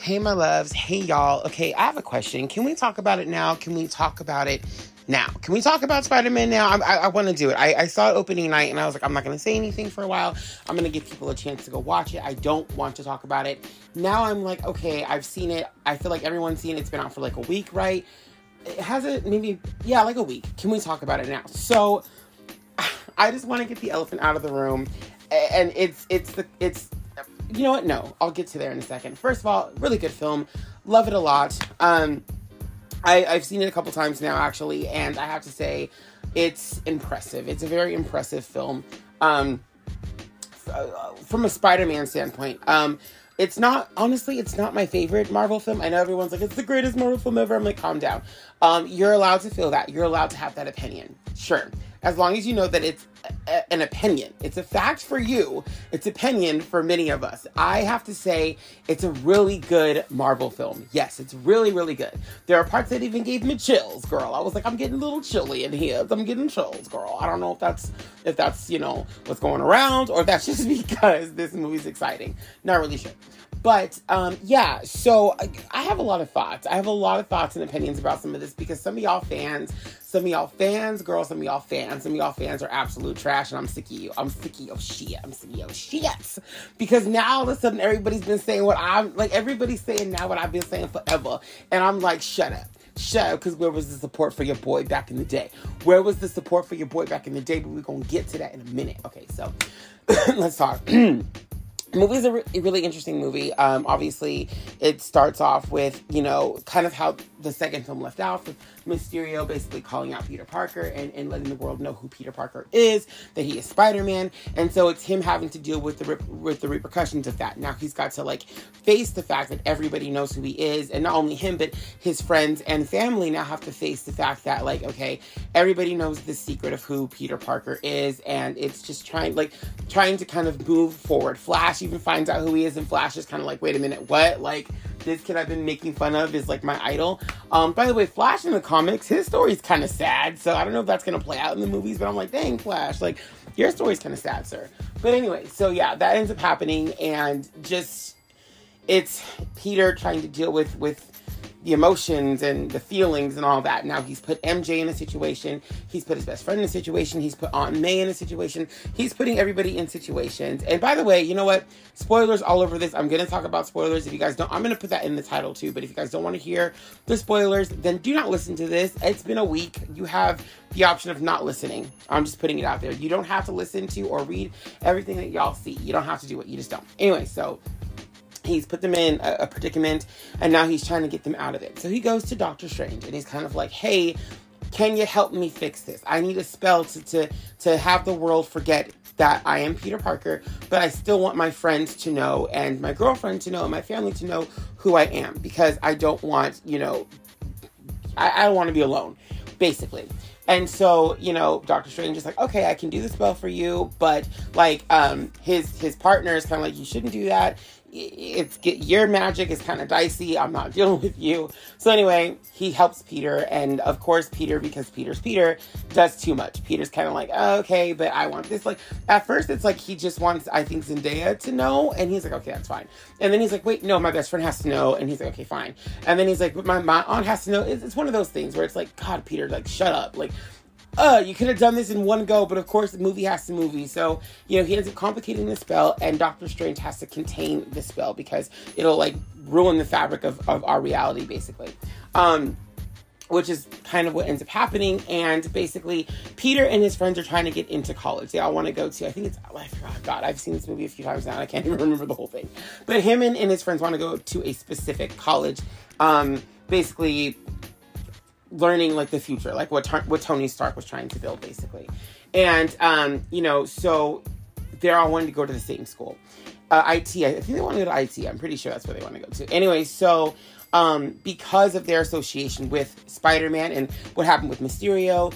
Hey, my loves. Hey, y'all. Okay, I have a question. Can we talk about it now? Can we talk about it now? Can we talk about Spider Man now? I, I, I want to do it. I, I saw it opening night and I was like, I'm not going to say anything for a while. I'm going to give people a chance to go watch it. I don't want to talk about it. Now I'm like, okay, I've seen it. I feel like everyone's seen it. It's been out for like a week, right? It has it maybe, yeah, like a week. Can we talk about it now? So I just want to get the elephant out of the room. And it's, it's the, it's, you know what? No, I'll get to there in a second. First of all, really good film. Love it a lot. Um, I, I've seen it a couple times now, actually, and I have to say, it's impressive. It's a very impressive film. Um, uh, from a Spider-Man standpoint, um, it's not honestly, it's not my favorite Marvel film. I know everyone's like, it's the greatest Marvel film ever. I'm like, calm down. Um, you're allowed to feel that. You're allowed to have that opinion. Sure, as long as you know that it's a, an opinion. It's a fact for you. It's opinion for many of us. I have to say, it's a really good Marvel film. Yes, it's really, really good. There are parts that even gave me chills, girl. I was like, I'm getting a little chilly in here. I'm getting chills, girl. I don't know if that's if that's you know what's going around or if that's just because this movie's exciting. Not really sure. But um, yeah, so I, have a lot of thoughts. I have a lot of thoughts and opinions about some of this because some of y'all fans, some of y'all fans, girls, some of y'all fans, some of y'all fans are absolute trash, and I'm sick of you. I'm sick of shit. I'm sick of shit. Because now all of a sudden everybody's been saying what I'm like. Everybody's saying now what I've been saying forever, and I'm like, shut up shut up because where was the support for your boy back in the day? Where was the support for your boy back in the day? But we're gonna get to that in a minute. Okay, so let's talk. Movie is a re- really interesting movie. Um, obviously, it starts off with, you know, kind of how the second film left off with Mysterio basically calling out Peter Parker and, and letting the world know who Peter Parker is, that he is Spider Man. And so it's him having to deal with the, rep- with the repercussions of that. Now he's got to like face the fact that everybody knows who he is. And not only him, but his friends and family now have to face the fact that, like, okay, everybody knows the secret of who Peter Parker is. And it's just trying, like, trying to kind of move forward. Flash even finds out who he is, and Flash is kind of like, wait a minute, what? Like, this kid I've been making fun of is like my idol. Um, by the way, Flash in the comics, his story's kind of sad, so I don't know if that's gonna play out in the movies, but I'm like, dang, Flash, like, your story's kind of sad, sir. But anyway, so yeah, that ends up happening, and just it's Peter trying to deal with with the emotions and the feelings and all that. Now he's put MJ in a situation. He's put his best friend in a situation. He's put Aunt May in a situation. He's putting everybody in situations. And by the way, you know what? Spoilers all over this. I'm going to talk about spoilers. If you guys don't, I'm going to put that in the title too. But if you guys don't want to hear the spoilers, then do not listen to this. It's been a week. You have the option of not listening. I'm just putting it out there. You don't have to listen to or read everything that y'all see. You don't have to do it. You just don't. Anyway, so he's put them in a, a, predicament and now he's trying to get them out of it. So he goes to Doctor Strange and he's kind of like, hey, can you help me fix this? I need a spell to, to, to have the world forget that I am Peter Parker, but I still want my friends to know and my girlfriend to know and my family to know who I am because I don't want, you know, I, I don't want to be alone, basically. And so, you know, Doctor Strange is like, okay, I can do the spell for you, but like, um, his his partner is kind of like, you shouldn't do that it's get your magic is kind of dicey. I'm not dealing with you. So anyway, he helps Peter, and of course Peter, because Peter's Peter, does too much. Peter's kind of like, oh, okay, but I want this. Like at first, it's like he just wants, I think Zendaya to know, and he's like, okay, that's fine. And then he's like, wait, no, my best friend has to know, and he's like, okay, fine. And then he's like, my, my aunt has to know. It's, it's one of those things where it's like, God, Peter, like shut up, like uh, you could have done this in one go, but of course the movie has to movie. So, you know, he ends up complicating the spell and Doctor Strange has to contain the spell because it'll like ruin the fabric of, of our reality basically. Um, which is kind of what ends up happening. And basically, Peter and his friends are trying to get into college. They all want to go to, I think it's, oh, I forgot, God, I've seen this movie a few times now. I can't even remember the whole thing. But him and, and his friends want to go to a specific college. Um, basically, learning like the future, like what what Tony Stark was trying to build, basically. And um, you know, so they're all wanting to go to the same school. Uh, IT, I think they want to go to IT. I'm pretty sure that's where they want to go to. Anyway, so um, because of their association with Spider-Man and what happened with Mysterio,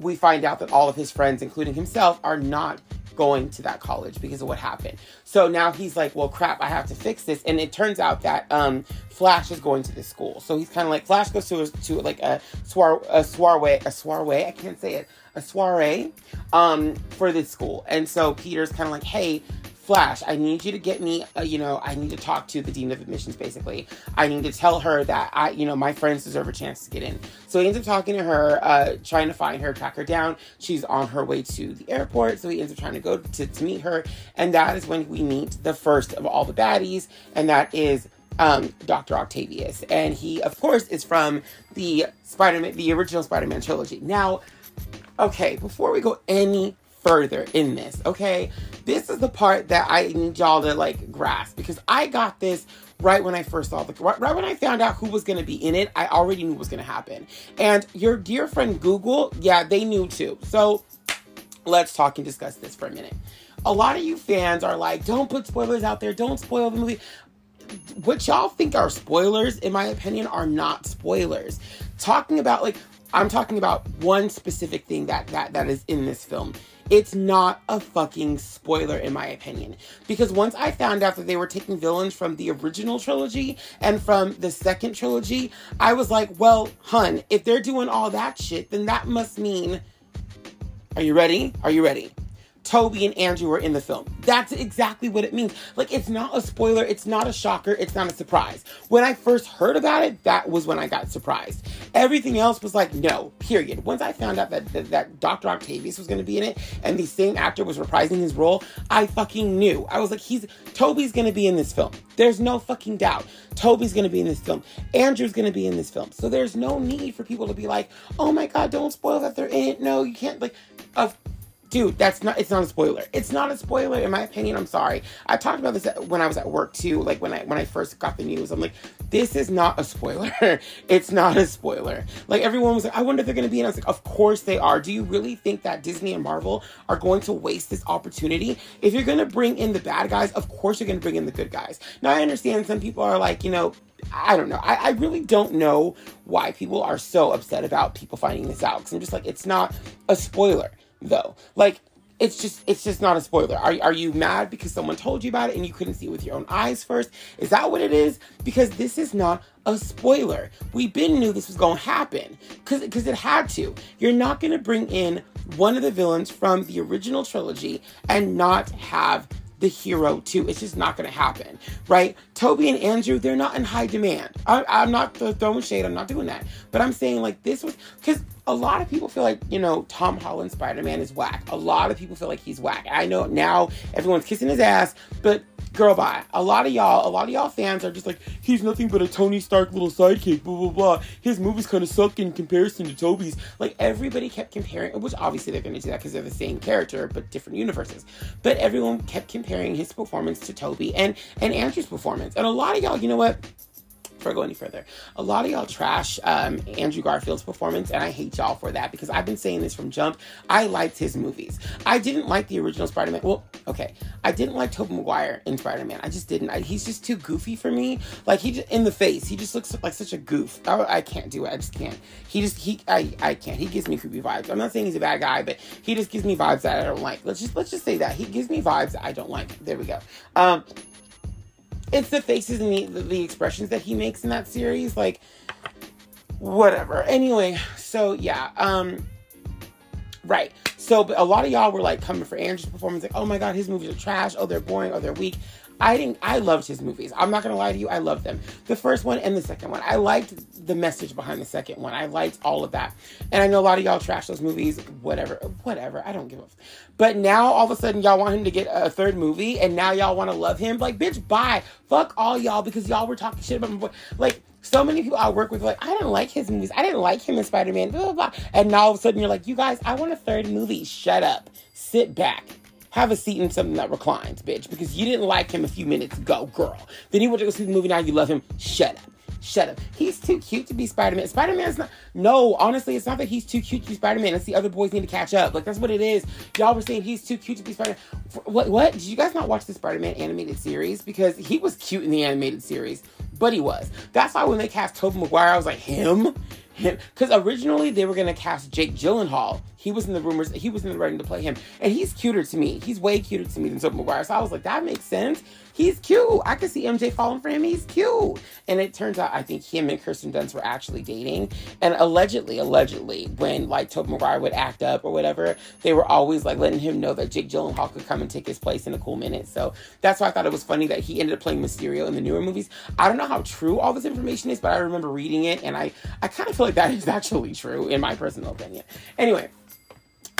we find out that all of his friends, including himself, are not going to that college because of what happened. So now he's like, well, crap, I have to fix this. And it turns out that um, Flash is going to this school. So he's kind of like, Flash goes to, to like a, soir- a soiree, a soiree, I can't say it, a soiree um, for this school. And so Peter's kind of like, hey, Flash, I need you to get me, uh, you know, I need to talk to the Dean of Admissions, basically. I need to tell her that I, you know, my friends deserve a chance to get in. So he ends up talking to her, uh, trying to find her, track her down. She's on her way to the airport, so he ends up trying to go to, to meet her. And that is when we meet the first of all the baddies, and that is um, Dr. Octavius. And he, of course, is from the Spider-Man, the original Spider-Man trilogy. Now, okay, before we go any further in this, okay? This is the part that I need y'all to like grasp because I got this right when I first saw the right, when I found out who was going to be in it. I already knew what was going to happen. And your dear friend Google, yeah, they knew too. So let's talk and discuss this for a minute. A lot of you fans are like, don't put spoilers out there, don't spoil the movie. What y'all think are spoilers, in my opinion, are not spoilers. Talking about like I'm talking about one specific thing that that that is in this film. It's not a fucking spoiler in my opinion because once I found out that they were taking villains from the original trilogy and from the second trilogy, I was like, "Well, hun, if they're doing all that shit, then that must mean Are you ready? Are you ready? Tobey and Andrew are in the film. That's exactly what it means. Like, it's not a spoiler, it's not a shocker, it's not a surprise. When I first heard about it, that was when I got surprised. Everything else was like, no, period. Once I found out that, that, that Dr. Octavius was gonna be in it and the same actor was reprising his role, I fucking knew. I was like, he's Tobey's gonna be in this film. There's no fucking doubt. Tobey's gonna be in this film. Andrew's gonna be in this film. So there's no need for people to be like, oh my god, don't spoil that they're in it. No, you can't like of dude, that's not, it's not a spoiler. It's not a spoiler, in my opinion. I'm sorry. I talked about this when I was at work too. Like when I, when I first got the news, I'm like, this is not a spoiler. it's not a spoiler. Like everyone was like, I wonder if they're going to be. And I was like, of course they are. Do you really think that Disney and Marvel are going to waste this opportunity? If you're going to bring in the bad guys, of course you're going to bring in the good guys. Now I understand some people are like, you know, I don't know. I, I, really don't know why people are so upset about people finding this out. Because I'm just like, it's not a spoiler though. Like it's just it's just not a spoiler. Are, are you mad because someone told you about it and you couldn't see it with your own eyes first? Is that what it is? Because this is not a spoiler. We been knew this was gonna happen because because it had to. You're not gonna bring in one of the villains from the original trilogy and not have the hero too. It's just not going to happen, right? Tobey and Andrew, they're not in high demand. I, am not throwing shade. I'm not doing that. But I'm saying like this was because a lot of people feel like you know Tom Holland Spider Man is whack. A lot of people feel like he's whack. I know now everyone's kissing his ass, but girl bye. A lot of y'all, a lot of y'all fans are just like, he's nothing but a Tony Stark little sidekick, blah blah blah. His movies kind of suck in comparison to Tobey's. Like everybody kept comparing, which obviously they're gonna do that because they're the same character but different universes. But everyone kept comparing his performance to Tobey and and Andrew's performance. And a lot of y'all, you know what? Before I go any further, a lot of y'all trash um, Andrew Garfield's performance, and I hate y'all for that because I've been saying this from jump. I liked his movies. I didn't like the original Spider Man. Well, okay, I didn't like Tobey Maguire in Spider Man. I just didn't. I, he's just too goofy for me. Like he just, in the face, he just looks like such a goof. I, I can't do it. I just can't. He just he I I can't. He gives me creepy vibes. I'm not saying he's a bad guy, but he just gives me vibes that I don't like. Let's just let's just say that he gives me vibes I don't like. There we go. Um, it's the faces and the, the, expressions that he makes in that series. Like, whatever. Anyway, so yeah, um, right. So, but a lot of y'all were like coming for Andrew's performance, like, oh my god, his movies are trash. Oh, they're boring. Oh, they're weak. I didn't. I loved his movies. I'm not gonna lie to you. I loved them. The first one and the second one. I liked the message behind the second one. I liked all of that. And I know a lot of y'all trash those movies. Whatever. Whatever. I don't give a. F- but now all of a sudden y'all want him to get a third movie, and now y'all want to love him. Like, bitch, bye. Fuck all y'all because y'all were talking shit about my boy. Like. So many people I work with like, I didn't like his movies. I didn't like him in Spider Man, blah, blah, blah. And now all of a sudden you're like, you guys, I want a third movie. Shut up. Sit back have a seat in something that reclines, bitch, because you didn't like him a few minutes ago, girl. Then you went to go see the movie, now you love him. Shut up. Shut up. He's too cute to be Spider Man. Spider Man's not. No, honestly, it's not that he's too cute to be Spider Man. It's the other boys need to catch up. Like, that's what it is. Y'all were saying he's too cute to be Spider Man. What? What? Did you guys not watch the Spider Man animated series? Because he was cute in the animated series, but he was. That's why when they cast Tobey Maguire, I was like, him? him? Because originally they were going to cast Jake Gyllenhaal. He was in the rumors, he was in the running to play him. And he's cuter to me. He's way cuter to me than Tobey Maguire. So I was like, that makes sense. He's cute. I could see MJ falling for him. He's cute. And it turns out I think him and Kirsten Dunst were actually dating. And allegedly, allegedly, when like Tobey Maguire would act up or whatever, they were always like letting him know that Jake Gyllenhaal could come and take his place in a cool minute. So that's why I thought it was funny that he ended up playing Mysterio in the newer movies. I don't know how true all this information is, but I remember reading it and I, I kind of feel like that is actually true in my personal opinion. Anyway,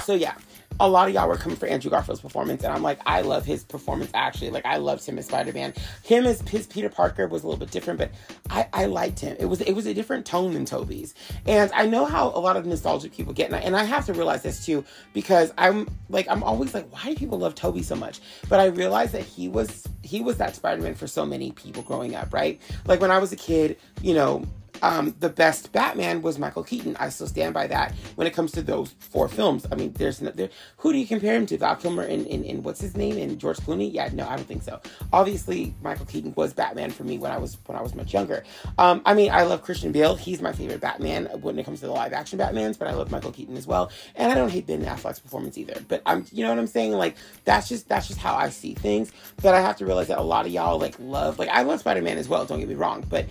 so yeah, a lot of y'all were coming for Andrew Garfield's performance, and I'm like, I love his performance actually. Like I loved him as Spider Man. Him as his Peter Parker was a little bit different, but I, I liked him. It was it was a different tone than Tobey's, and I know how a lot of nostalgic people get, and I, and I have to realize this too because I'm like I'm always like, why do people love Tobey so much? But I realized that he was he was that Spider Man for so many people growing up, right? Like when I was a kid, you know, um, the best Batman was Michael Keaton. I still stand by that when it comes to those four films. I mean, there's no, there, who do you compare him to? Val Kilmer and, and, and what's his name and George Clooney? Yeah, no, I don't think so. Obviously, Michael Keaton was Batman for me when I was when I was much younger. Um, I mean, I love Christian Bale. He's my favorite Batman when it comes to the live action Batmans, but I love Michael Keaton as well. And I don't hate Ben Affleck's performance either. But I'm, you know what I'm saying? Like that's just that's just how I see things. But I have to realize that a lot of y'all like love like I love Spider Man as well. Don't get me wrong, but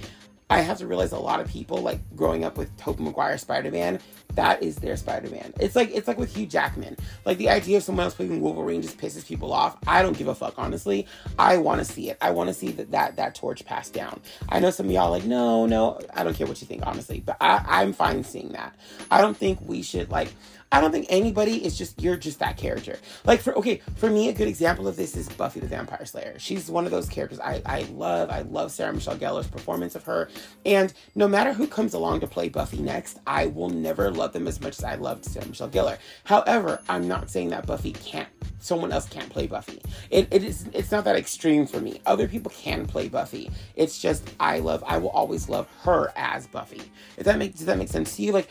I have to realize a lot of people like growing up with Tobey Maguire Spider Man, that is their Spider Man. It's like it's like with Hugh Jackman. Like the idea of someone else playing Wolverine just pisses people off. I don't give a fuck, honestly. I want to see it. I want to see that, that that torch passed down. I know some of y'all like, no, no, I don't care what you think, honestly, but I, I'm fine seeing that. I don't think we should like I don't think anybody is just you're just that character. Like for okay, for me a good example of this is Buffy the Vampire Slayer. She's one of those characters I, I love. I love Sarah Michelle Gellar's performance of her. And no matter who comes along to play Buffy next, I will never love them as much as I loved Sarah Michelle Gellar. However, I'm not saying that Buffy can't someone else can't play Buffy. It, it is it's not that extreme for me. Other people can play Buffy. It's just I love I will always love her as Buffy. If that makes does that make sense to you? Like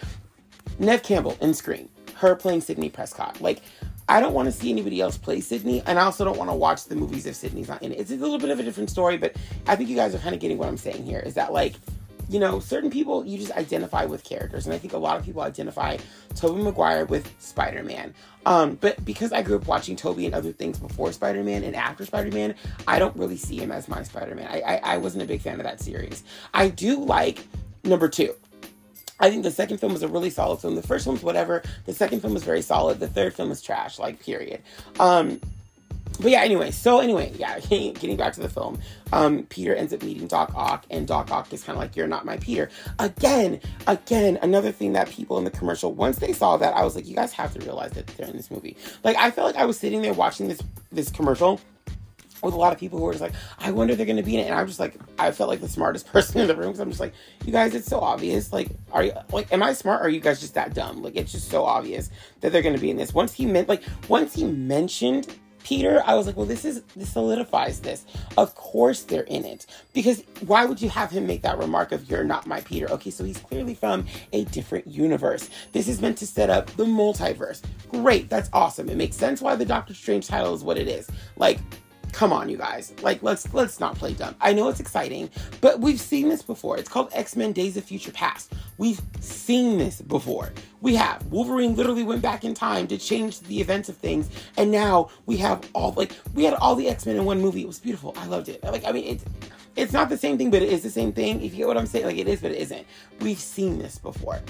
Nev Campbell in Scream her playing Sidney Prescott. Like, I don't want to see anybody else play Sidney, and I also don't want to watch the movies if Sidney's not in it. It's a little bit of a different story, but I think you guys are kind of getting what I'm saying here. Is that like, you know, certain people you just identify with characters, and I think a lot of people identify Tobey Maguire with Spider Man. Um, but because I grew up watching Tobey and other things before Spider Man and after Spider Man, I don't really see him as my Spider Man. I, I I wasn't a big fan of that series. I do like number two. I think the second film was a really solid film. The first film was whatever. The second film was very solid. The third film was trash, like period. Um, but yeah, anyway, so anyway, yeah, getting back to the film, um, Peter ends up meeting Doc Ock, and Doc Ock is kind of like, "You're not my Peter." Again, again, another thing that people in the commercial, once they saw that, I was like, "You guys have to realize that they're in this movie." Like, I felt like I was sitting there watching this this commercial, with a lot of people who are just like, I wonder if they're to be in it. And I'm just like, I felt like the smartest person in the room because I'm just like, you guys, it's so obvious. Like, are you like, am I smart? Are you guys just that dumb? Like, it's just so obvious that they're to be in this. Once he meant, like, once he mentioned Peter, I was like, well, this is this solidifies this. Of course they're in it. Because why would you have him make that remark of you're not my Peter? Okay, so he's clearly from a different universe. This is meant to set up the multiverse. Great, that's awesome. It makes sense why the Doctor Strange title is what it is. Like, come on you guys. Like let's let's not play dumb. I know it's exciting but we've seen this before. It's called x-men days of future past. We've seen this before. We have. Wolverine literally went back in time to change the events of things and now we have all like we had all the x-men in one movie. It was beautiful. I loved it. Like i mean it's it's not the same thing but it is the same thing if you get what i'm saying. Like it is but it isn't. We've seen this before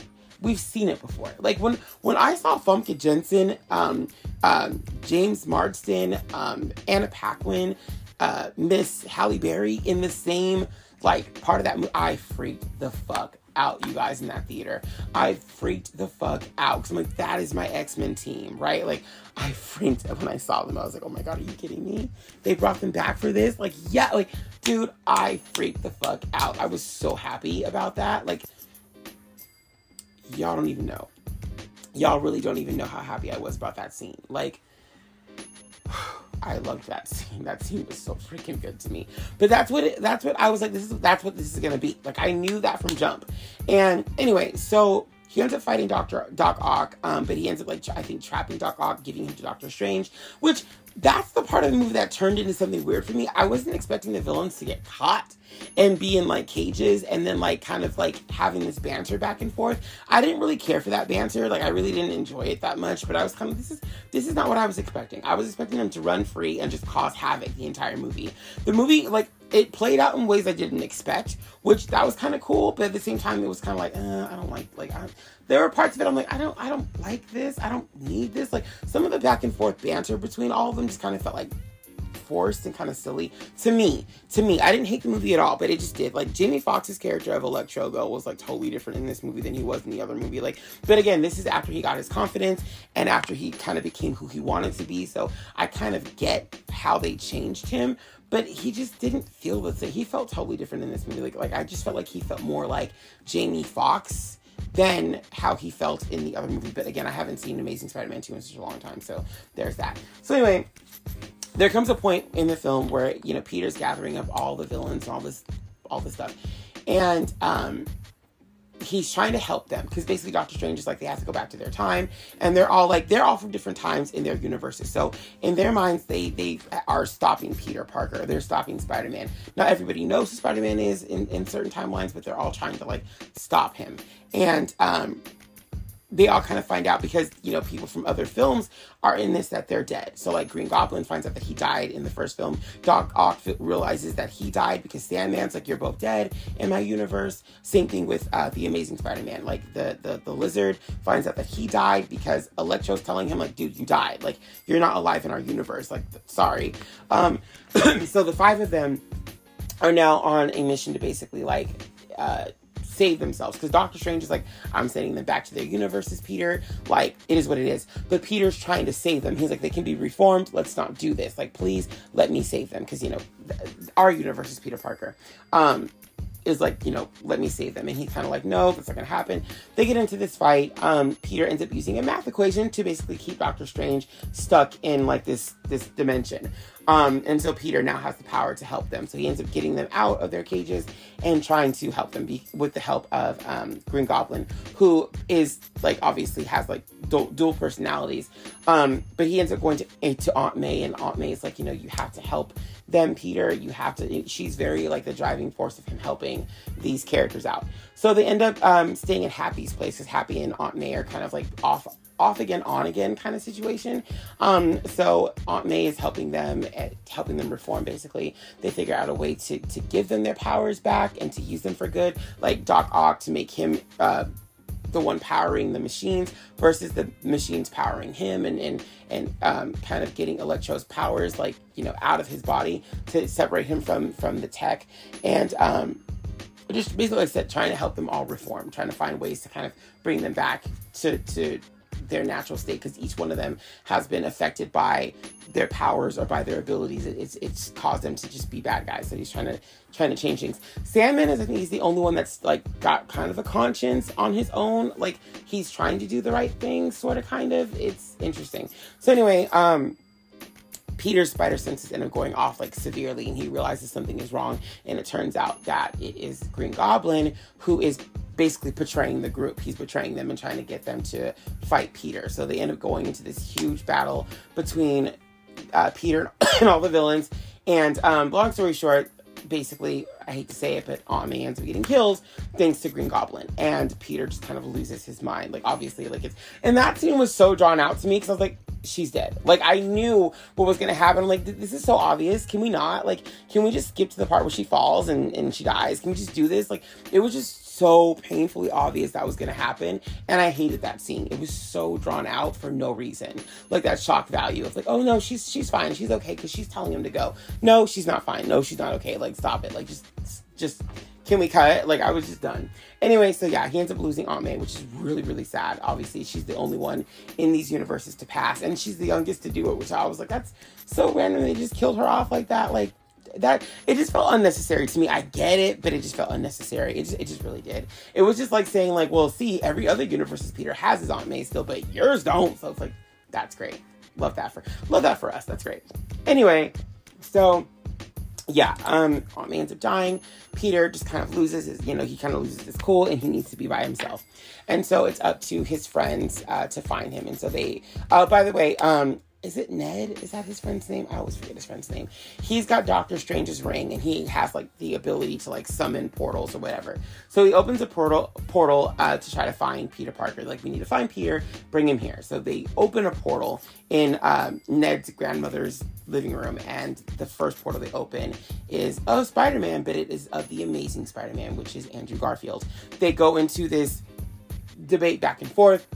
we've seen it before. Like when when I saw Famke Janssen, um, um, James Marsden, um, Anna Paquin, uh, Miss Halle Berry in the same like part of that movie, I freaked the fuck out, you guys, in that theater. I freaked the fuck out because I'm like, that is my X Men team, right? Like, I freaked when I saw them. I was like, oh my god, are you kidding me? They brought them back for this? Like, yeah, like, dude, I freaked the fuck out. I was so happy about that. Like, y'all don't even know. Y'all really don't even know how happy I was about that scene. Like, I loved that scene. That scene was so freaking good to me. But that's what it, that's what I was like. This is that's what this is gonna be. Like I knew that from jump. And anyway, so he ends up fighting Doctor Doc Ock, um, but he ends up like I think trapping Doc Ock, giving him to Doctor Strange, which that's the part of the movie that turned into something weird for me. I wasn't expecting the villains to get caught and be in like cages and then like kind of like having this banter back and forth. I didn't really care for that banter. Like I really didn't enjoy it that much, but I was kind of this is this is not what I was expecting. I was expecting them to run free and just cause havoc the entire movie. The movie like it played out in ways I didn't expect, which that was kind of cool, but at the same time it was kind of like, uh, I don't like like I, there were parts of it I'm like, I don't I don't like this. I don't need this. Like some of the back and forth banter between all of them just kind of felt like forced and kind of silly to me. To me, I didn't hate the movie at all, but it just did. Like Jamie Foxx's character of Electro Electrogo was like totally different in this movie than he was in the other movie. Like, but again, this is after he got his confidence and after he kind of became who he wanted to be. So I kind of get how they changed him but he just didn't feel the same. He felt totally different in this movie. Like, like I just felt like he felt more like Jamie Foxx than how he felt in the other movie. But again, I haven't seen Amazing Spider-Man 2 in such a long time, so there's that. So anyway, there comes a point in the film where you know Peter's gathering up all the villains and all this all this stuff, and um, he's trying to help them because basically Doctor Strange is like they have to go back to their time, and they're all like they're all from different times in their universes. So in their minds, they they are stopping Peter Parker. They're stopping Spider Man. Not everybody knows who Spider Man is in in certain timelines, but they're all trying to like stop him. And um, they all kind of find out because you know people from other films are in this that they're dead. So like Green Goblin finds out that he died in the first film. Doc Ock realizes that he died because Sandman's like you're both dead in my universe. Same thing with uh, the Amazing Spider-Man. Like the, the the lizard finds out that he died because Electro's telling him like dude you died like you're not alive in our universe like sorry. Um, so the five of them are now on a mission to basically like. Uh, save themselves because Doctor Strange is like, I'm sending them back to their universes, Peter. Like, it is what it is. But Peter's trying to save them. He's like, they can be reformed. Let's not do this. Like, please let me save them because, you know, our universe is Peter Parker. Um, is like, you know, let me save them. And he's kind of like, no, that's not gonna happen. They get into this fight. Um, Peter ends up using a math equation to basically keep Doctor Strange stuck in like this this dimension. Um, and so Peter now has the power to help them. So he ends up getting them out of their cages and trying to help them be with the help of um, Green Goblin, who is like obviously has like dual, dual personalities. Um, but he ends up going to eh, to Aunt May, and Aunt May is like, you know, you have to help them, Peter. You have to. She's very like the driving force of him helping these characters out. So they end up um, staying at Happy's place because Happy and Aunt May are kind of like off off again, on again kind of situation. Um, so Aunt May is helping them, at, helping them reform. Basically, they figure out a way to to give them their powers back and to use them for good, like Doc Ock to make him. Uh, the one powering the machines versus the machines powering him and and and um, kind of getting Electro's powers like you know out of his body to separate him from from the tech and um, just basically like I said trying to help them all reform trying to find ways to kind of bring them back to to their natural state because each one of them has been affected by their powers or by their abilities. It, it's it's caused them to just be bad guys. So he's trying to trying to change things. Sandman is I think he's the only one that's like got kind of a conscience on his own. Like he's trying to do the right thing, sort of kind of. It's interesting. So anyway, um Peter's spider senses end up going off like severely and he realizes something is wrong and it turns out that it is Green Goblin who is basically betraying the group. He's betraying them and trying to get them to fight Peter. So they end up going into this huge battle between uh, Peter and all the villains. And um, long story short, basically, I hate to say it, but Aunt May ends up getting killed thanks to Green Goblin. And Peter just kind of loses his mind. Like, obviously, like it's. And that scene was so drawn out to me because I was like, she's dead. Like I knew what was gonna happen. I'm like, this is so obvious. Can we not? Like, can we just skip to the part where she falls and, and she dies? Can we just do this? Like, it was just so painfully obvious that was to happen. And I hated that scene. It was so drawn out for no reason. Like that shock value of like, oh no, she's she's fine. She's okay because she's telling him to go. No, she's not fine. No, she's not okay. Like stop it. Like just just can we cut? Like I was just done. Anyway, so yeah, he ends up losing Aunt May, which is really, really sad. Obviously, she's the only one in these universes to pass, and she's the youngest to do it, which I was like, that's so random. They just killed her off like that. Like, that it just felt unnecessary to me. I get it, but it just felt unnecessary. It just it just really did. It was just like saying like, well, see, every other universe's Peter has his Aunt May still, but yours don't. So it's like that's great. Love that for love that for us. That's great. Anyway, so yeah, um, Aunt May ends up dying. Peter just kind of loses his, you know, he kind of loses his cool and he needs to be by himself. And so it's up to his friends uh, to find him. And so they, uh, by the way, um, is it Ned? Is that his friend's name? I always forget his friend's name. He's got Doctor Strange's ring and he has like the ability to like summon portals or whatever. So he opens a portal portal uh, to try to find Peter Parker. Like we need to find Peter, bring him here. So they open a portal in um, Ned's grandmother's living room, and the first portal they open is of Spider Man, but it is of the Amazing Spider Man, which is Andrew Garfield. They go into this debate back and forth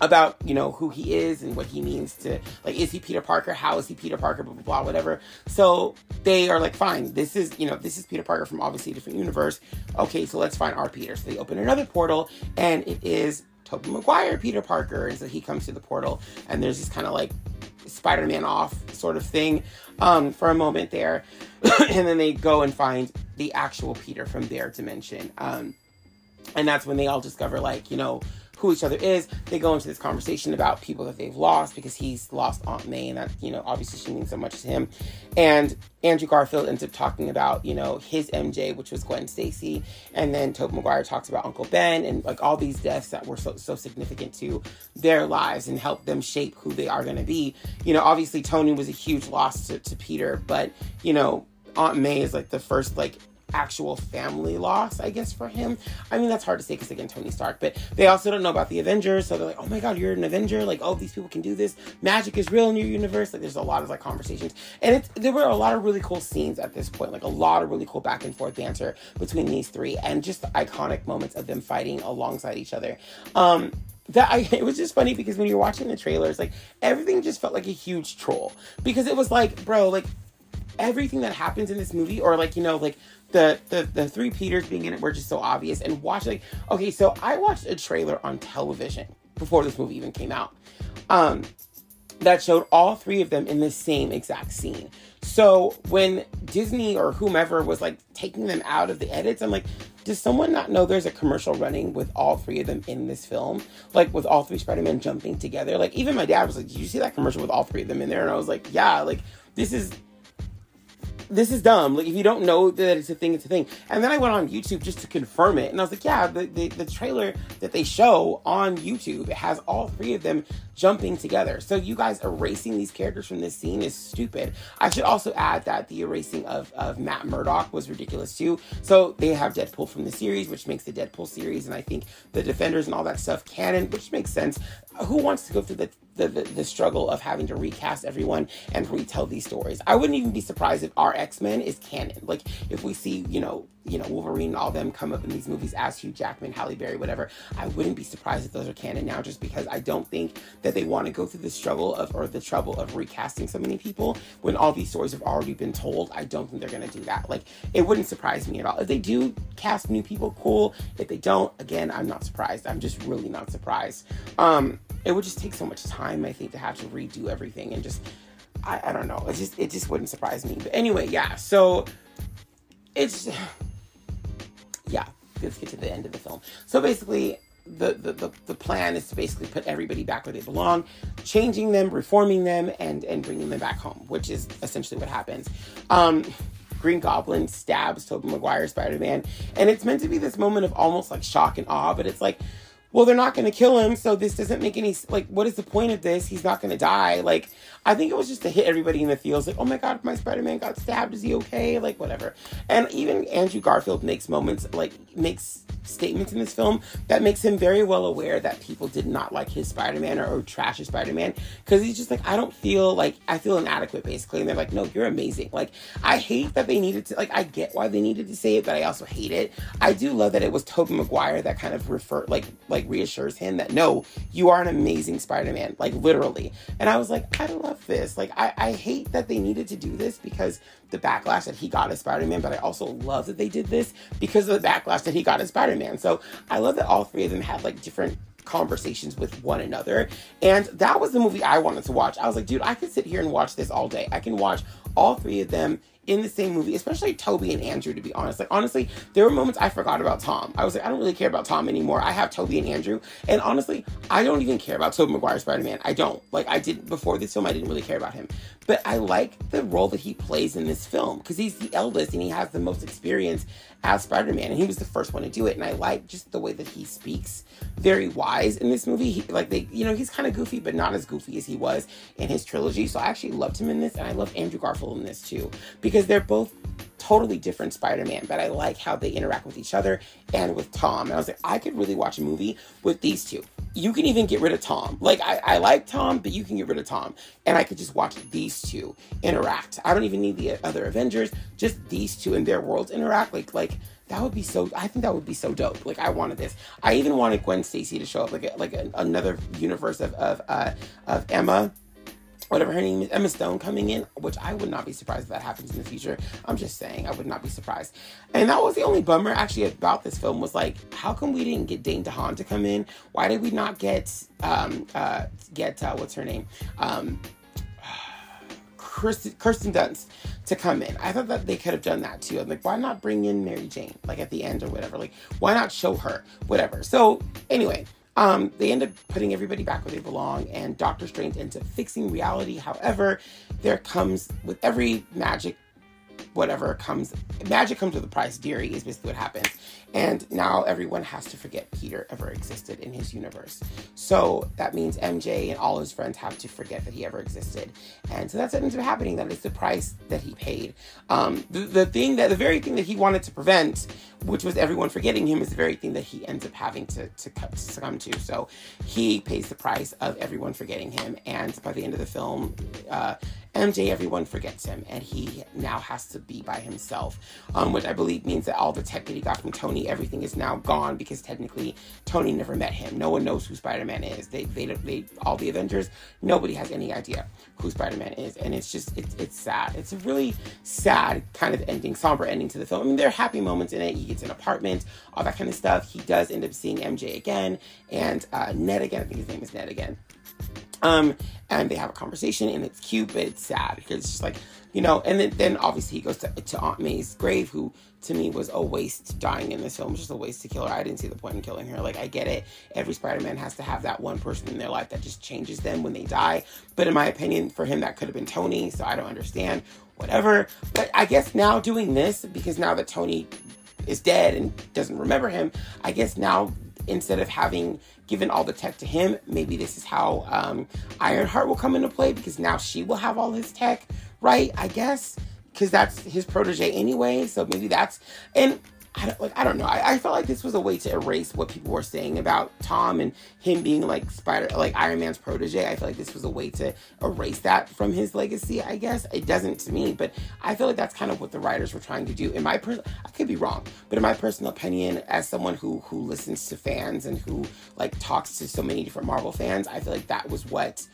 about you know who he is and what he means to like is he Peter Parker? How is he Peter Parker? Blah blah blah whatever. So they are like fine this is you know this is Peter Parker from obviously a different universe. Okay so let's find our Peter. So they open another portal and it is Tobey Maguire Peter Parker. And so he comes to the portal and there's this kind of like Spider-Man off sort of thing um, for a moment there. And then they go and find the actual Peter from their dimension. Um, and that's when they all discover like you know who each other is. They go into this conversation about people that they've lost because he's lost Aunt May, and that, you know, obviously she means so much to him. And Andrew Garfield ends up talking about, you know, his MJ, which was Gwen Stacy. And then Tobey Maguire talks about Uncle Ben and like all these deaths that were so, so significant to their lives and help them shape who they are going to be. You know, obviously Tony was a huge loss to, to Peter, but, you know, Aunt May is like the first like actual family loss, I guess, for him. I mean, that's hard to say because, again, Tony Stark, but they also don't know about the Avengers. So they're like, oh my God, you're an Avenger. Like, oh, these people can do this. Magic is real in your universe. Like, there's a lot of like conversations. And it's, there were a lot of really cool scenes at this point, like a lot of really cool back and forth banter between these three and just iconic moments of them fighting alongside each other. Um, that I it was just funny because when you're watching the trailers, like everything just felt like a huge troll because it was like, bro, like everything that happens in this movie, or like you know, like the, the the three Peters being in it were just so obvious. And watch like okay, so I watched a trailer on television before this movie even came out. Um, that showed all three of them in the same exact scene. So when Disney or whomever was like taking them out of the edits, I'm like, does someone not know there's a commercial running with all three of them in this film? Like with all three Spider-Man jumping together. Like even my dad was like, Did you see that commercial with all three of them in there? And I was like, Yeah, like this is this is dumb. Like, if you don't know that it's a thing, it's a thing. And then I went on YouTube just to confirm it. And I was like, yeah, the, the, the trailer that they show on YouTube, has all three of them jumping together. So you guys erasing these characters from this scene is stupid. I should also add that the erasing of, of Matt Murdock was ridiculous too. So they have Deadpool from the series, which makes the Deadpool series, and I think the Defenders and all that stuff canon, which makes sense. Who wants to go through the the, the, the, struggle of having to recast everyone and retell these stories. I wouldn't even be surprised if our X-Men is canon. Like if we see, you know, you know, Wolverine and all them come up in these movies as Hugh Jackman, Halle Berry, whatever. I wouldn't be surprised if those are canon now just because I don't think that they want to go through the struggle of or the trouble of recasting so many people when all these stories have already been told. I don't think they're gonna do that. Like it wouldn't surprise me at all. If they do cast new people, cool. If they don't, again, I'm not surprised. I'm just really not surprised. Um, it would just take so much time, I think, to have to redo everything and just I, I don't know. It just it just wouldn't surprise me. But anyway, yeah. So it's yeah. Let's get to the end of the film. So basically, the, the, the, the plan is to basically put everybody back where they belong, changing them, reforming them, and and bringing them back home, which is essentially what happens. Um, Green Goblin stabs Tobey Maguire Spider Man, and it's meant to be this moment of almost like shock and awe, but it's like well, they're not going to kill him, so this doesn't make any like. What is the point of this? He's not going to die. Like, I think it was just to hit everybody in the feels. Like, oh my god, my Spider Man got stabbed. Is he okay? Like, whatever. And even Andrew Garfield makes moments like makes statements in this film that makes him very well aware that people did not like his Spider-Man or, or trash his Spider-Man because he's just like I don't feel like I feel inadequate basically and they're like no you're amazing like I hate that they needed to like I get why they needed to say it but I also hate it I do love that it was Tobey Maguire that kind of refer like like reassures him that no you are an amazing Spider-Man like literally and I was like I love this like I, I hate that they needed to do this because the backlash that he got as Spider-Man, but I also love that they did this because of the backlash that he got as Spider-Man. So I love that all three of them had like different conversations with one another. And that was the movie I wanted to watch. I was like, dude, I could sit here and watch this all day. I can watch all three of them in the same movie, especially Tobey and Andrew, to be honest. Like, honestly, there were moments I forgot about Tom. I was like, I don't really care about Tom anymore. I have Tobey and Andrew. And honestly, I don't even care about Tobey Maguire Spider Man. I don't. Like, I did before this film, I didn't really care about him. But I like the role that he plays in this film because he's the eldest and he has the most experience as Spider Man. And he was the first one to do it. And I like just the way that he speaks. Very wise in this movie. He, like, they, you know, he's kind of goofy, but not as goofy as he was in his trilogy. So I actually loved him in this. And I love Andrew Garfield in this too because they're both totally different Spider-Man, but I like how they interact with each other and with Tom. And I was like, I could really watch a movie with these two. You can even get rid of Tom. Like I, I like Tom, but you can get rid of Tom. And I could just watch these two interact. I don't even need the other Avengers, just these two and their worlds interact. Like like that would be so i think that would be so dope like i wanted this i even wanted gwen stacy to show up like a, like a, another universe of of uh of emma whatever her name is, Emma Stone coming in, which I would not be surprised if that happens in the future. I'm just saying, I would not be surprised. And that was the only bummer actually about this film was like, how come we didn't get Dane DeHaan to come in? Why did we not get um uh get uh, what's her name um Kirsten, Kirsten Dunst to come in. I thought that they could have done that too. I'm like, why not bring in Mary Jane, like at the end or whatever? Like, why not show her, whatever? So, anyway, um, they end up putting everybody back where they belong, and Doctor Strange ends up fixing reality. However, there comes with every magic, whatever comes, magic comes with a price. Deary is basically what happens. And now everyone has to forget Peter ever existed in his universe. So that means MJ and all his friends have to forget that he ever existed. And so that's what ends up happening. That is the price that he paid. Um, the, the thing that, the very thing that he wanted to prevent, which was everyone forgetting him, is the very thing that he ends up having to, to, to succumb to. So he pays the price of everyone forgetting him. And by the end of the film, uh, MJ, everyone forgets him, and he now has to be by himself, um, which I believe means that all the tech that he got from Tony everything is now gone because technically Tony never met him. No one knows who Spider Man is. They, they, they, all the Avengers, nobody has any idea who Spider Man is, and it's just, it's, it's sad. It's a really sad kind of ending, somber ending to the film. I mean, there are happy moments in it. He gets an apartment, all that kind of stuff. He does end up seeing MJ again and uh, Ned again. I think his name is Ned again. Um, and they have a conversation, and it's cute, but it's sad because it's just like, you know. And then, then obviously he goes to, to Aunt May's grave, who to me was a waste dying in this film, just a waste to kill her. I didn't see the point in killing her. Like, I get it. Every Spider Man has to have that one person in their life that just changes them when they die. But in my opinion, for him, that could have been Tony, so I don't understand. Whatever. But I guess now doing this, because now that Tony is dead and doesn't remember him, I guess now instead of having given all the tech to him, maybe this is how um, Ironheart will come into play because now she will have all his tech, right? I guess because that's his protege anyway. So maybe that's and I don't like I don't know. I, I, felt like this was a way to erase what people were saying about Tom and him being like Spider like Iron Man's protege. I feel like this was a way to erase that from his legacy, I guess. It doesn't to me, but I feel like that's kind of what the writers were trying to do. In my per- I could be wrong, but in my personal opinion, as someone who who listens to fans and who like talks to so many different Marvel fans, I feel like that was what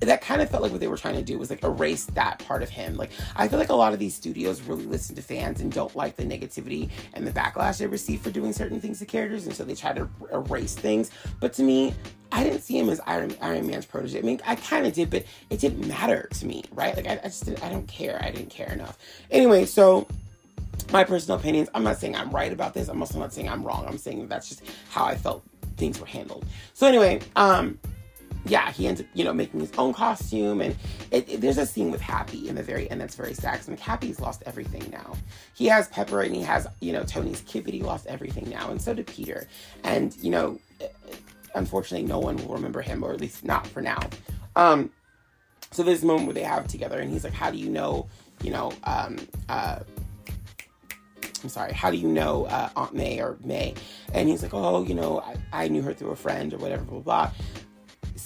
that kind of felt like what they were trying to do was like erase that part of him. Like I feel like a lot of these studios really listen to fans and don't like the negativity and the backlash they receive for doing certain things to characters, and so they try to erase things. But to me, I didn't see him as Iron, Iron Man's protege. I mean, I kind of did, but it didn't matter to me, right? Like I, I just didn't, I don't care. I didn't care enough. Anyway, so my personal opinions. I'm not saying I'm right about this. I'm also not saying I'm wrong. I'm saying that's just how I felt things were handled. So anyway, um, yeah, he ends up, you know, making his own costume. And it, it, there's a scene with Happy in the very end that's very sad like, Happy's lost everything now. He has Pepper and he has, you know, Tony's kid, but he lost everything now. And so did Peter. And, you know, unfortunately, no one will remember him, or at least not for now. Um, so there's a moment where they have together, and he's like, How do you know, you know, um, uh, I'm sorry, how do you know uh, Aunt May or May? And he's like, oh, you know, I, I knew her through a friend or whatever, blah, blah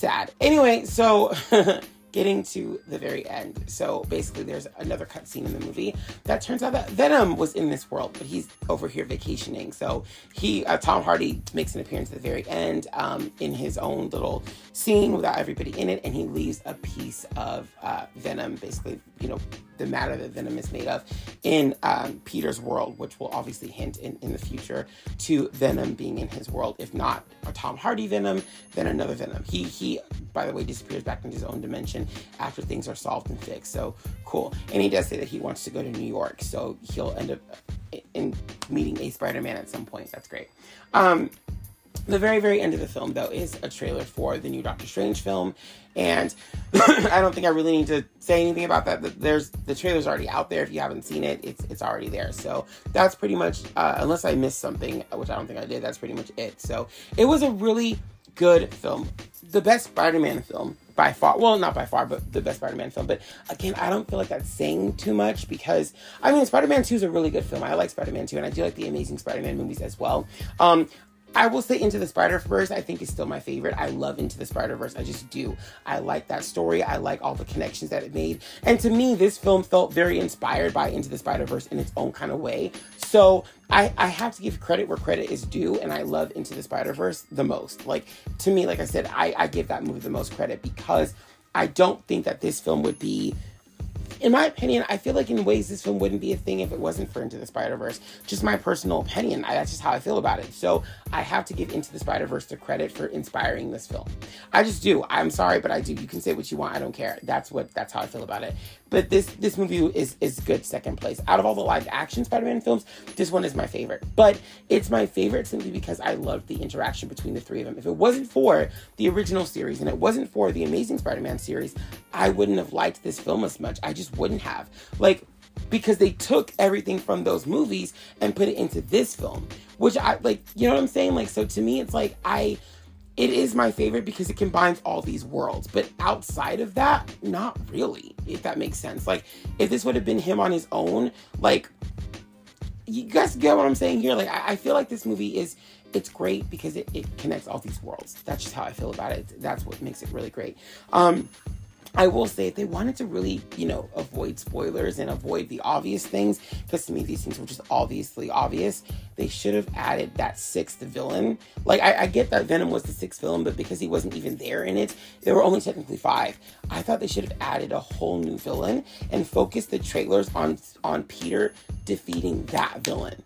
sad. Anyway, so getting to the very end. So basically, there's another cutscene in the movie that turns out that Venom was in this world, but he's over here vacationing. So he, uh, Tom Hardy, makes an appearance at the very end um, in his own little scene without everybody in it, and he leaves a piece of uh, Venom, basically, you know, the matter that Venom is made of, in um, Peter's world, which will obviously hint in, in the future to Venom being in his world. If not a Tom Hardy Venom, then another Venom. He he, by the way, disappears back into his own dimension after things are solved and fixed. So cool. And he does say that he wants to go to New York, so he'll end up in meeting a Spider-Man at some point. That's great. Um, the very very end of the film though is a trailer for the new doctor strange film and i don't think i really need to say anything about that there's the trailer's already out there if you haven't seen it it's it's already there so that's pretty much uh, unless i missed something which i don't think i did that's pretty much it so it was a really good film the best spider-man film by far well not by far but the best spider-man film. But again i don't feel like that's saying too much because i mean spider-man 2 is a really good film. I like spider-man 2 and i do like the amazing spider-man movies as well. Um I will say Into the Spider Verse, I think is still my favorite. I love Into the Spider Verse. I just do. I like that story. I like all the connections that it made. And to me, this film felt very inspired by Into the Spider Verse in its own kind of way. So I, I have to give credit where credit is due, and I love Into the Spider Verse the most. Like, to me, like I said, I, I give that movie the most credit because I don't think that this film would be in my opinion, I feel like in ways this film wouldn't be a thing if it wasn't for Into the Spider Verse. Just my personal opinion. I, that's just how I feel about it. So I have to give Into the Spider Verse the credit for inspiring this film. I just do. I'm sorry, but I do. You can say what you want. I don't care. That's what. That's how I feel about it. But this this movie is is good second place out of all the live action Spider-Man films. This one is my favorite, but it's my favorite simply because I loved the interaction between the three of them. If it wasn't for the original series and it wasn't for the Amazing Spider-Man series, I wouldn't have liked this film as much. I just wouldn't have like because they took everything from those movies and put it into this film, which I like. You know what I'm saying? Like so to me, it's like I it is my favorite because it combines all these worlds. But outside of that, not really, if that makes sense. Like, if this would have been him on his own, like, you guys get what I'm saying here? Like, I, I feel like this movie is it's great because it, it connects all these worlds. That's just how I feel about it. That's what makes it really great. Um, I will say if they wanted to really, you know, avoid spoilers and avoid the obvious things, because to me these things were just obviously obvious, they should have added that sixth villain. Like I, I, get that Venom was the sixth villain, but because he wasn't even there in it, there were only technically five. I thought they should have added a whole new villain and focused the trailers on on Peter defeating that villain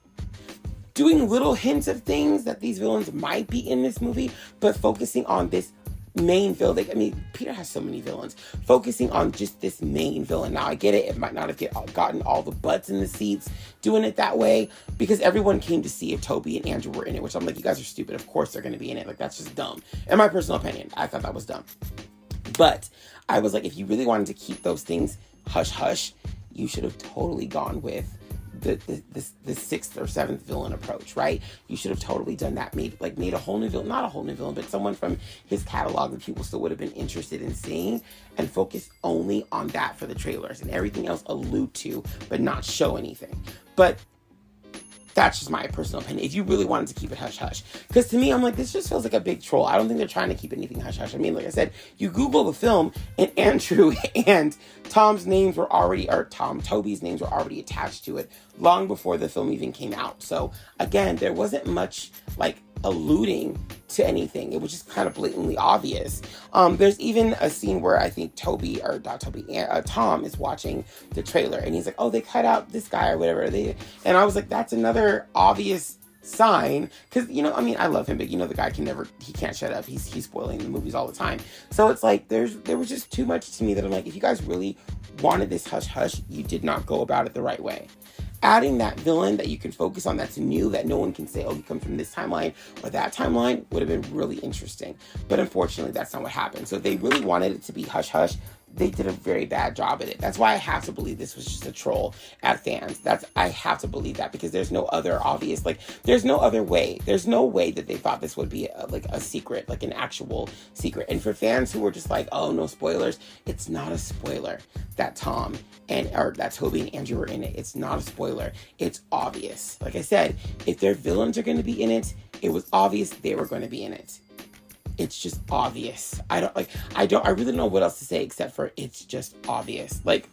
doing little hints of things that these villains might be in this movie, but focusing on this main villain. I mean, Peter has so many villains. Focusing on just this main villain. Now, I get it. It might not have get, uh, gotten all the butts in the seats doing it that way because everyone came to see if Tobey and Andrew were in it, which I'm like, you guys are stupid. Of course they're going to be in it. Like, that's just dumb. In my personal opinion, I thought that was dumb. But I was like, if you really wanted to keep those things hush hush, you should have totally gone with the, the, the, sixth or seventh villain approach, right? You should have totally done that. Made like made a whole new villain, not a whole new villain, but someone from his catalog that people still would have been interested in seeing, and focus only on that for the trailers and everything else allude to, but not show anything. But that's just my personal opinion. If you really wanted to keep it hush hush, because to me, I'm like, this just feels like a big troll. I don't think they're trying to keep anything hush hush. I mean, like I said, you Google the film, and Andrew and Tom's names were already, or Tom Tobey's names were already attached to it long before the film even came out. So again, there wasn't much like alluding to anything. It was just kind of blatantly obvious. Um, there's even a scene where I think Tobey or not Tobey, uh, Tom is watching the trailer and he's like, "Oh, they cut out this guy or whatever." They and I was like, "That's another obvious." sign because you know i mean i love him but you know the guy can never he can't shut up he's he's spoiling the movies all the time so it's like there's there was just too much to me that i'm like if you guys really wanted this hush hush you did not go about it the right way adding that villain that you can focus on that's new that no one can say oh he comes from this timeline or that timeline would have been really interesting. But unfortunately that's not what happened. So they really wanted it to be hush hush they did a very bad job at it. That's why I have to believe this was just a troll at fans. That's I have to believe that because there's no other obvious like there's no other way. There's no way that they thought this would be a, like a secret, like an actual secret. And for fans who were just like, "Oh, no spoilers." It's not a spoiler that Tom and or that Tobey and Andrew were in it. It's not a spoiler. It's obvious. Like I said, if their villains are going to be in it, it was obvious they were going to be in it it's just obvious. I don't like I don't I really don't know what else to say except for it's just obvious. Like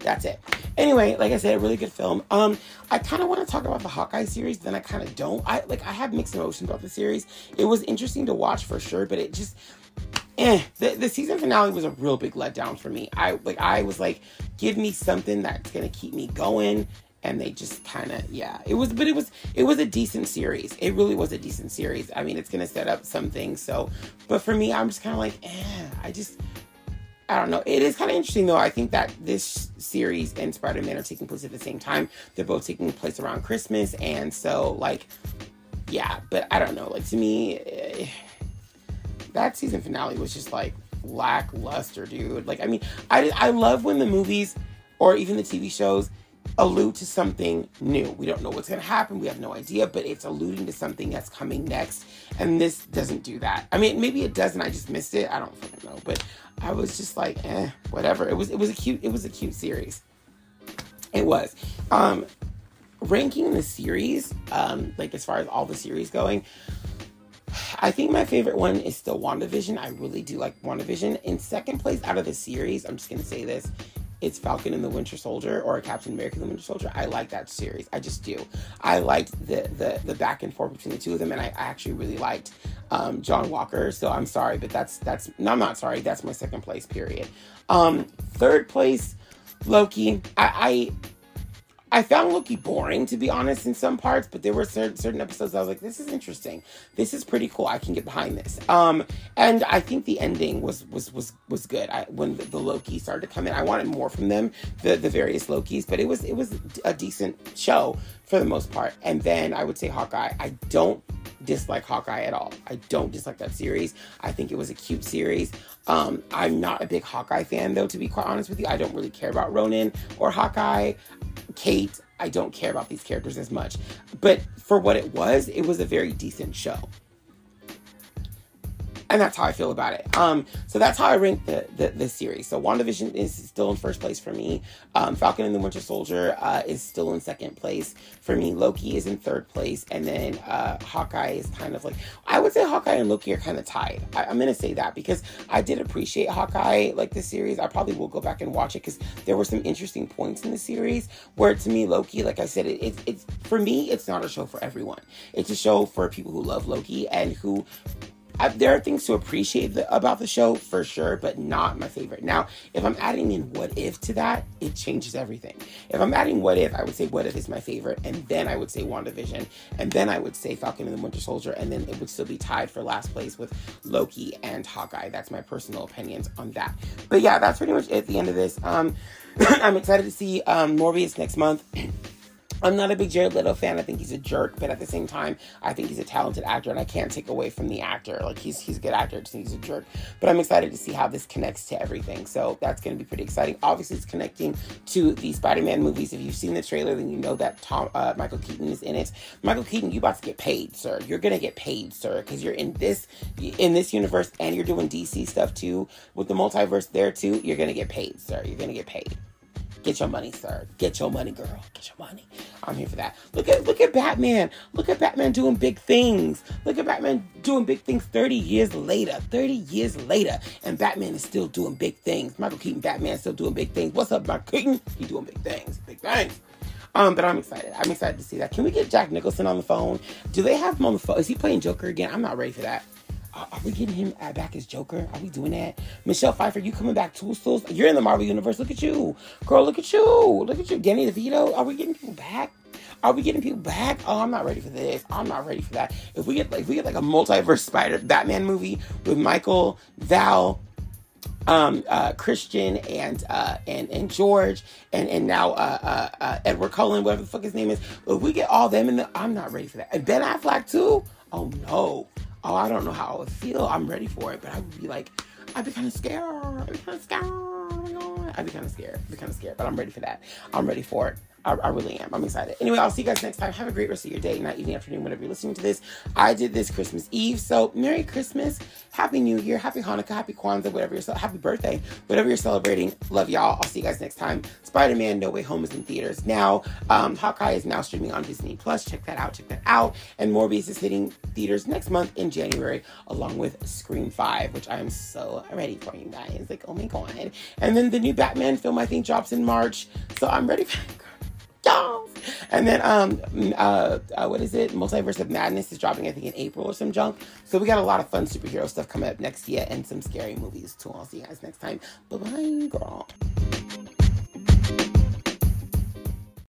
that's it. Anyway, like I said, a really good film. Um, I kind of want to talk about the Hawkeye series, then I kind of don't. I like I have mixed emotions about the series. It was interesting to watch for sure, but it just eh, the, the season finale was a real big letdown for me. I like I was like, give me something that's gonna keep me going and they just kind of yeah it was but it was it was a decent series it really was a decent series i mean it's gonna set up some things so but for me i'm just kind of like eh, i just I don't know. It is kind of interesting though. I think that this series and Spider Man are taking place at the same time. They're both taking place around Christmas, and so like, yeah. But I don't know. Like to me, eh, that season finale was just like lackluster, dude. Like, I mean, I I love when the movies or even the TV shows allude to something new. We don't know what's going to happen. We have no idea, but it's alluding to something that's coming next. And this doesn't do that. I mean, maybe it does, and I just missed it. I don't fucking know, but I was just like, eh, whatever. It was it was a cute it was a cute series. It was. Um, ranking the series, um, like as far as all the series going, I think my favorite one is still WandaVision. I really do like WandaVision. In second place out of the series, I'm just gonna say this, it's Falcon and the Winter Soldier or Captain America and the Winter Soldier. I like that series. I just do. I liked the the the back and forth between the two of them, and I actually really liked um, John Walker. So I'm sorry, but that's that's no, I'm not sorry. That's my second place. Period. Um, third place, Loki. I, I I found Loki boring, to be honest, in some parts, but there were certain, certain episodes I was like, this is interesting. This is pretty cool. I can get behind this. Um, and I think the ending was was was was good. I, when the, the, Loki started to come in, I wanted more from them, the the various Lokis, but it was it was a decent show for the most part. And then I would say Hawkeye. I don't dislike Hawkeye at all. I don't dislike that series. I think it was a cute series. Um, I'm not a big Hawkeye fan, though, to be quite honest with you. I don't really care about Ronin or Hawkeye. Kate, I don't care about these characters as much. But for what it was, it was a very decent show and that's how I feel about it. Um, so that's how I rank the, the, the series. So WandaVision is still in first place for me. Um, Falcon and the Winter Soldier uh, is still in second place for me. Loki is in third place, and then uh, Hawkeye is kind of like I would say Hawkeye and Loki are kind of tied. I, am gonna say that because I did appreciate Hawkeye like the series. I probably will go back and watch it because there were some interesting points in the series where to me Loki, like I said, it, it, it's for me it's not a show for everyone. It's a show for people who love Loki and who I, there are things to appreciate the, about the show for sure, but not my favorite. Now, if I'm adding in What If to that, it changes everything. If I'm adding What If, I would say What If is my favorite, and then I would say WandaVision, and then I would say Falcon and the Winter Soldier, and then it would still be tied for last place with Loki and Hawkeye. That's my personal opinions on that. But yeah, that's pretty much it at the end of this. Um, I'm excited to see um, Morbius next month. I'm not a big Jared Leto fan. I think he's a jerk, but at the same time, I think he's a talented actor, and I can't take away from the actor. Like he's he's a good actor. Just he's a jerk. But I'm excited to see how this connects to everything. So that's going to be pretty exciting. Obviously, it's connecting to the Spider-Man movies. If you've seen the trailer, then you know that Tom uh, Michael Keaton is in it. Michael Keaton, you about to get paid, sir. You're gonna get paid, sir, because you're in this in this universe, and you're doing DC stuff too with the multiverse there too. You're gonna get paid, sir. You're gonna get paid. Get your money, sir. Get your money, girl. Get your money. I'm here for that. Look at look at Batman. Look at Batman doing big things. Look at Batman doing big things 30 years later. 30 years later. And Batman is still doing big things. Michael Keaton Batman still doing big things. What's up, Michael Keaton? He doing big things. Big things. Um, but I'm excited. I'm excited to see that. Can we get Jack Nicholson on the phone? Do they have him on the phone? Is he playing Joker again? I'm not ready for that. Are, we getting him back as Joker? Are we doing that? Michelle Pfeiffer, you coming back to Souls? You're in the Marvel Universe. Look at you. Girl, look at you. Look at you. Danny DeVito. Are we getting people back? Are we getting people back? Oh, I'm not ready for this. I'm not ready for that. If we get like we get like a multiverse Spider Batman movie with Michael, Val, um, uh, Christian and uh, and and George and and now uh, uh, uh, Edward Cullen, whatever the fuck his name is. If we get all them in the, I'm not ready for that. And Ben Affleck too. Oh no oh, I don't know how I would feel. I'm ready for it, but I would be like, I'd be kind of scared. I'd be kind of scared. I'd be kind of scared. I'd be kind of scared, but I'm ready for that. I'm ready for it. I, I, really am. I'm excited. Anyway, I'll see you guys next time. Have a great rest of your day, night, evening, afternoon, whenever you're listening to this. I did this Christmas Eve, so Merry Christmas, Happy New Year, Happy Hanukkah, Happy Kwanzaa, whatever you're Happy birthday, whatever you're celebrating. Love y'all. I'll see you guys next time. Spider-Man: No Way Home is in theaters now. Um, Hawkeye is now streaming on Disney Plus. Check that out. Check that out. And Morbius is hitting theaters next month in January, along with Scream Five, which I am so ready for you guys. Like, oh my god! And then the new Batman film I think drops in March, so I'm ready for. And then um uh, uh, what is it? Multiverse of Madness is dropping I think in April or some junk. So we got a lot of fun superhero stuff coming up next year and some scary movies too. I'll see you guys next time. Bye bye, girl.